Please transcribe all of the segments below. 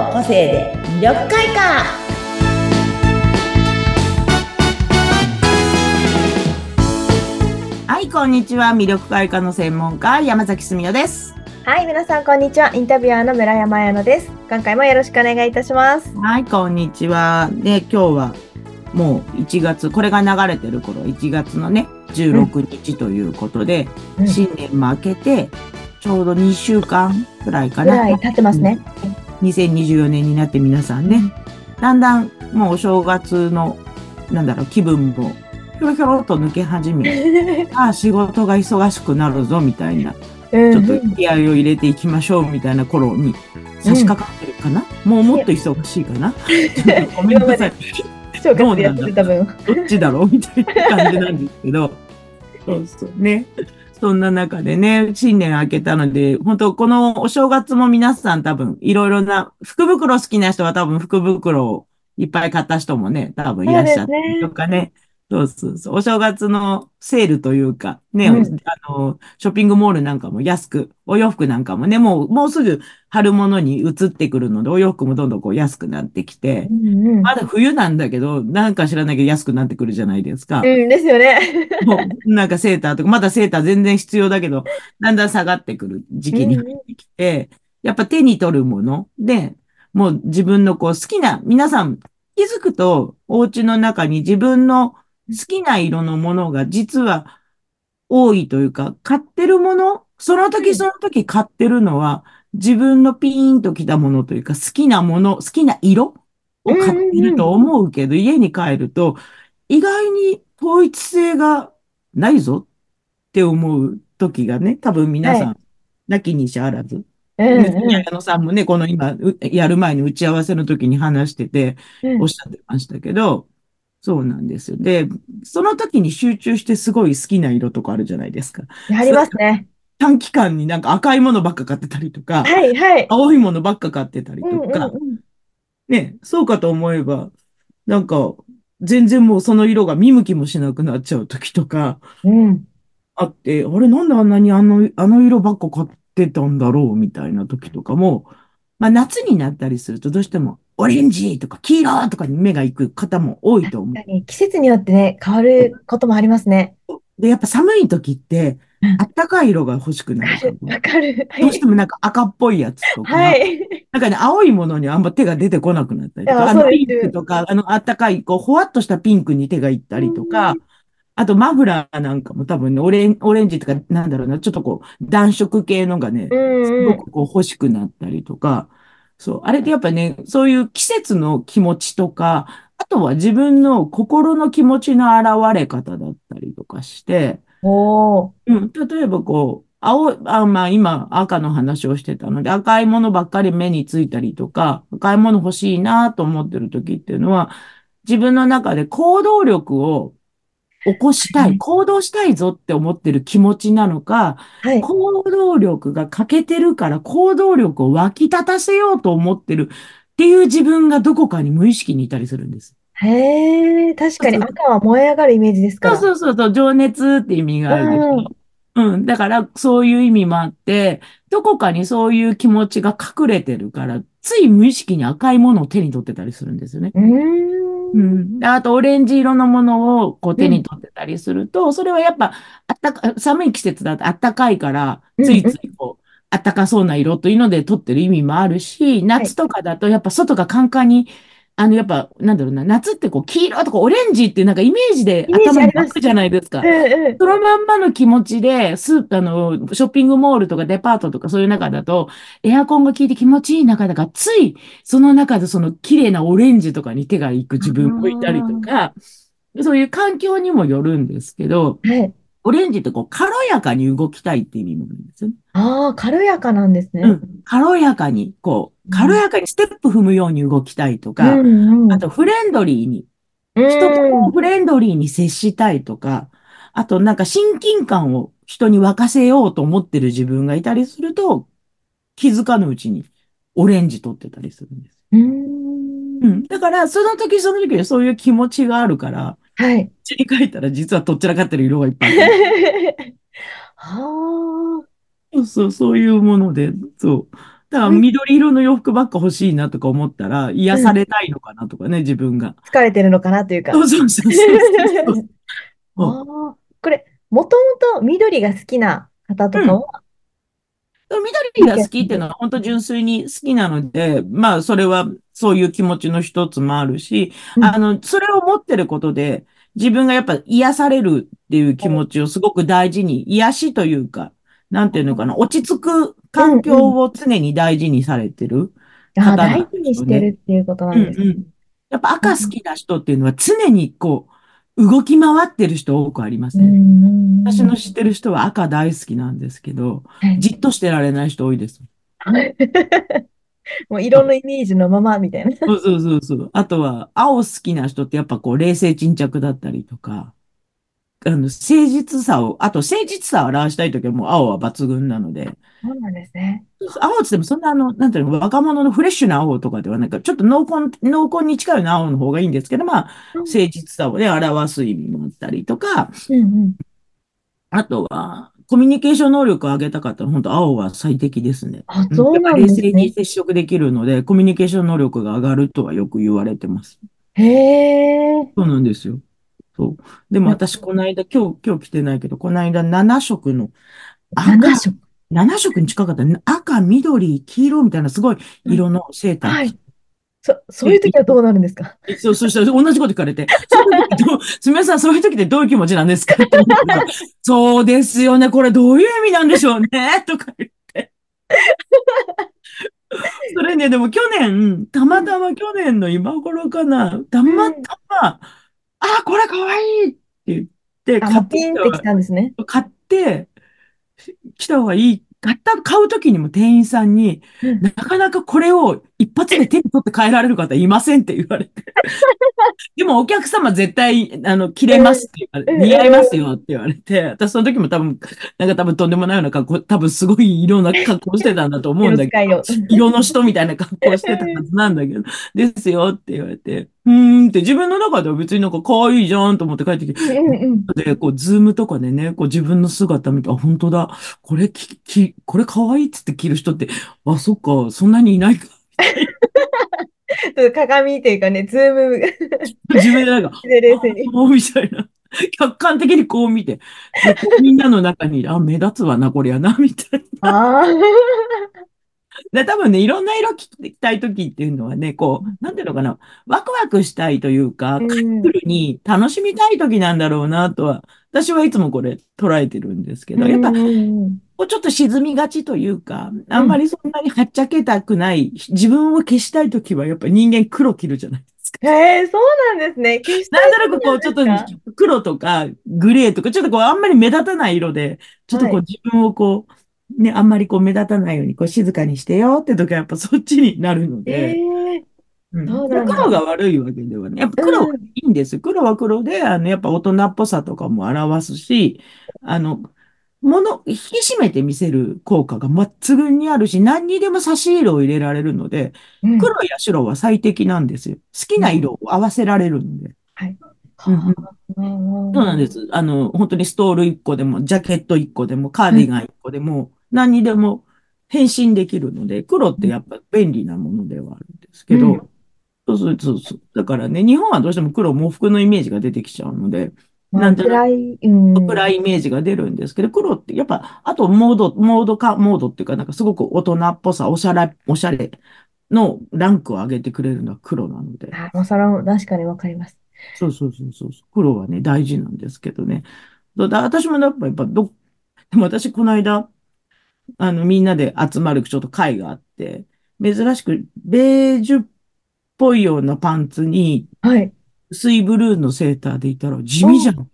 の個性で魅力開花はいこんにちは魅力開花の専門家山崎すみおですはい、皆さんこんにちは。インタビュアーの村山彩乃です。今回もよろしくお願いいたします。はいこんにちはで今日はもう1月これが流れてる頃1月のね16日ということで、うん新年も明けてちょうど2週間くらいかな、ぐらい経ってますね。2024年になって皆さんね、だんだんもうお正月の、なんだろう、気分も、ひょろひょろっと抜け始め、ああ、仕事が忙しくなるぞ、みたいな、うん。ちょっと気合を入れていきましょう、みたいな頃に差し掛かってるかな、もうもっと忙しいかな？ごめんなさい。どっちだろう？みたいな感じなんですけど。そうそう。ね。そんな中でね、新年明けたので、本当このお正月も皆さん多分いろいろな、福袋好きな人は多分福袋をいっぱい買った人もね、多分いらっしゃったりとかね。そうそうそう。お正月のセールというか、ね、うんあの、ショッピングモールなんかも安く、お洋服なんかもね、もう、もうすぐ春物に移ってくるので、お洋服もどんどんこう安くなってきて、うんうんまだ冬なんだけど、なんか知らないけど安くなってくるじゃないですか。うんですよね。もうなんかセーターとか、まだセーター全然必要だけど、だんだん下がってくる時期に入ってきて、やっぱ手に取るもので、もう自分のこう好きな、皆さん気づくと、お家の中に自分の好きな色のものが実は多いというか、買ってるもの、そのうん。時その時買ってるのは、自分のピーンときたものというか、好きなもの、好きな色を買ってると思うけど、家に帰ると、意外に統一性がないぞって思う時がね、多分皆さん、はなきにしあらず。うんね宮野さんもね、この今、うやる前に打ち合わせの時に話してて、うん。おっしゃってましたけど、そうなんですよ。で、その時に集中してすごい好きな色とかあるじゃないですか。ありますね。短期間になんか赤いものばっか買ってたりとか、はいはい。青いものばっか買ってたりうんうんとか、ね、そうかと思えば、なんか、全然もうその色が見向きもしなくなっちゃう時とかうん。うん。あって、あれなんであんなにあの、あの色ばっか買ってたんだろうみたいな時とかも、まあ夏になったりするとどうしてもオレンジとか黄色とかに目が行く方も多いと思う季節によってね、変わることもありますね。で、やっぱ寒い時ってうん、あったかい色が欲しくなる。わかる。どうしてもなんか赤っぽいやつとか、はい。なんかね、青いものにあんま手が出てこなくなったりといか、あのピンクとか、あのあったかい、こう、ほわっとしたピンクに手がいったりとか、あとマフラーなんかも多分ね、オレン、オレンジとか、なんだろうな、ちょっとこう、暖色系のがね、うんすうん。ごくこう欲しくなったりとか、そう、あれってやっぱね、そういう季節の気持ちとか、あとは自分の心の気持ちの現れ方だったりとかして、おー。うん、例えばこう、青い、あ、まあ今赤の話をしてたので、赤いものばっかり目についたりとか、赤いもの欲しいなと思ってる時っていうのは、自分の中で行動力を起こしたい、うん行動したいぞって思ってる気持ちなのか、はい。行動力が欠けてるから行動力を湧き立たせようと思ってるっていう自分がどこかに無意識にいたりするんです。へえ、確かに赤は燃え上がるイメージですかそうら。そうそうそう、情熱って意味があるで。うん。だから、そういう意味もあって、どこかにそういう気持ちが隠れてるから、つい無意識に赤いものを手に取ってたりするんですよね。うーん。うん。であと、オレンジ色のものをこう手に取ってたりすると、それはやっぱ、あったか、寒い季節だとあったかいから、ついついこう、あったかそうな色というので取ってる意味もあるし、夏とかだとやっぱ外がカンカンに、あの、やっぱ、なんだろうな、夏ってこう、黄色とかオレンジっていうなんかイメージで頭に湧くじゃないですか。そのまんまの気持ちで、スーあの、ショッピングモールとかデパートとかそういう中だと、エアコンが効いて気持ちいい中だから、つい、その中でその綺麗なオレンジとかに手が行く自分もいたりとか、そういう環境にもよるんですけど、はい。オレンジってこう、軽やかに動きたいっていう意味もあるんですよね。ああ、軽やかなんですね。うん。軽やかに、こう、軽やかにステップ踏むように動きたいとか、うんうん。あとフレンドリーに、うん、人とフレンドリーに接したいとか、あとなんか親近感を人に沸かせようと思ってる自分がいたりすると、気づかぬうちにオレンジ取ってたりするんです。うー。うんん。だから、その時その時でそういう気持ちがあるから、はい。うちに書いたら実はとっちらかってる色がいっぱいある。はあ。そうそう、そういうもので、そう。だから緑色の洋服ばっか欲しいなとか思ったら、癒されたいのかなとかね、自分が。疲れてるのかなというか。そうそうそうそう。ああ、これ、もともと緑が好きな方とかは、緑が好きっていうのは本当純粋に好きなので、まあそれはそういう気持ちの一つもあるし、うんあの、それを持ってることで、自分がやっぱ癒されるっていう気持ちをすごく大事に、癒しというか、なんていうのかな、落ち着く環境を常に大事にされてる。方なん大事にしてるっていうことなんですね。うんうんやっぱ赤好きな人っていうのは常にこう、動き回ってる人多くありますね。うん私の知ってる人は赤大好きなんですけど、はいじっとしてられない人多いです。もう色のイメージのままみたいな。そうそうそうそう。あとは、青好きな人ってやっぱこう、冷静沈着だったりとか、あの、誠実さを、あと誠実さを表したいときはもう青は抜群なので、そうなんですね。青って言ってもそんなあの、なんていうの、若者のフレッシュな青とかではなんか、ちょっと濃厚、濃厚に近いような青の方がいいんですけど、まあ、うん誠実さをね、表す意味もあったりとか、うんうん。あとは、コミュニケーション能力を上げたかったら、本当青は最適ですね。あ、そうなんですやっぱ冷静にね。接触できるので、コミュニケーション能力が上がるとはよく言われてます。へえ。そうなんですよ。そう。でも私、この間、今日、今日来てないけど、この間7色の赤、7色。7色に近かった。赤、緑、黄色みたいなすごい色のセーター着はい。そ、そういう時はどうなるんですか？て。そう、そしたら同じこと聞かれて、すみません、そういう時ってどういう気持ちなんですか？そうですよね、これどういう意味なんでしょうね、とか言って。それね、でも去年、たまたま去年の今頃かな、たまたま、あ、これかわいいって言って、あ、買ってってきたんですね。買って、来た方がいい。買った、買うときにも店員さんに、うんなかなかこれを一発で手に取って帰られる方いませんって言われて。でもお客様絶対、あの、着れますって言われうん似合いますよって言われて、私その時も多分、なんか多分とんでもないような格好、多分すごい色んな格好してたんだと思うんだけど、色の人みたいな格好してたはずなんだけど、ですよって言われて、うーんって自分の中では別になんか可愛いじゃんと思って帰ってきて。で、こう、 Zoom とかでね、こう自分の姿見て、あ、本当だ。これき、き、これ可愛いっつって着る人って、あ、そっか、そんなにいないか。ちょっと鏡っていうかね、 Zoom 自分でなんか、で冷静に。あみたいな。客観的にこう見て、みんなの中に、あ、目立つわな、こりゃな、みたいな。で、多分ね、いろんな色着てきたい時っていうのはね、こう、なんていうのかな、ワクワクしたいというか、うんカップルに楽しみたい時なんだろうな、とは、私はいつもこれ捉えてるんですけど、やっぱこうちょっと沈みがちというか、あんまりそんなにはっちゃけたくない、自分を消したいときはやっぱり人間黒着るじゃないですか。へえ、そうなんですね。消したいなんとなくこうちょっと黒とかグレーとか、ちょっとこうあんまり目立たない色で、ちょっとこうはい自分をこう、ね、あんまりこう目立たないようにこう静かにしてよって時はやっぱそっちになるのえで、えうんそうなんだ黒が悪いわけではね。やっぱ黒はいいんです。黒は黒で、あの、やっぱ大人っぽさとかも表すし、あの、もの、引き締めて見せる効果が抜群にあるし、何にでも差し色を入れられるので、うん黒や白は最適なんですよ。好きな色を合わせられるので。うんうんそうなんで。す。あの、本当にストール1個でも、ジャケット1個でも、カーディガン1個でも、何にでも変身できるので、黒ってやっぱ便利なものではあるんですけど、うんそうそうそうそう。だからね、日本はどうしても黒、喪服のイメージが出てきちゃうので、まあ、なんとなく暗い、うん。暗いイメージが出るんですけど、黒ってやっぱ、あとモード、モードか、モードっていうか、なんかすごく大人っぽさ、おしゃれ、おしゃれのランクを上げてくれるのは黒なので。あ、それは確かにわかります。そうそうそうそう。黒はね、大事なんですけどね。だ私もやっぱ、やっぱど、でも私この間、あの、みんなで集まるちょっと会があって、珍しく、ベージュっぽいようなパンツに、はい。薄いブルーのセーターでいたら地味じゃん。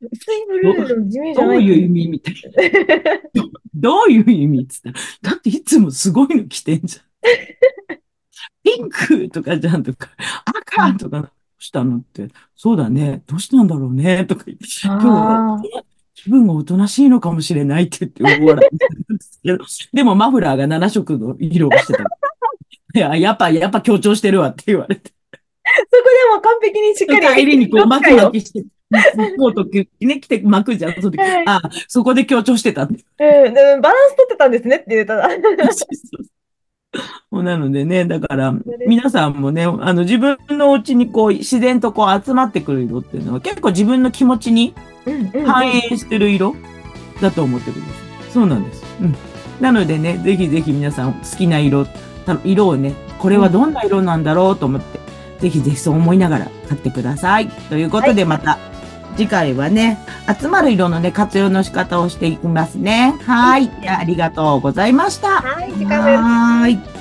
薄いブルーの地味じゃどない。ういう意味みたいな。どういう意味っつったら、だっていつもすごいの着てんじゃん。ピンクとかじゃんとか、赤とかどうしたのって、そうだね、どうしたんだろうね、とか言って、今日はあ気分がおとなしいのかもしれないって言って大笑いしてるんですけど、でもマフラーが7色の色をしてた。いや、やっぱ、やっぱ強調してるわって言われて。そこでも完璧にしっかり。帰りにこう巻き巻きして、コート着ね、着て巻くじゃん。その時はいあ、そこで強調してた。うん、でもバランス取ってたんですねって言った ら。もうなのでね、だから皆さんもね、あの、自分のお家にこう、自然とこう集まってくる色っていうのは結構自分の気持ちにうんうんうん反映してる色だと思ってるんです。そうなんです。うん。なのでね、ぜひぜひ皆さん好きな色、た色をね、これはどんな色なんだろうと思って、ぜひぜひそう思いながら買ってください。ということでまた、次回はね、集まる色のね、活用の仕方をしていきますね。はい。ありがとうございました。はい、時間です。はーい。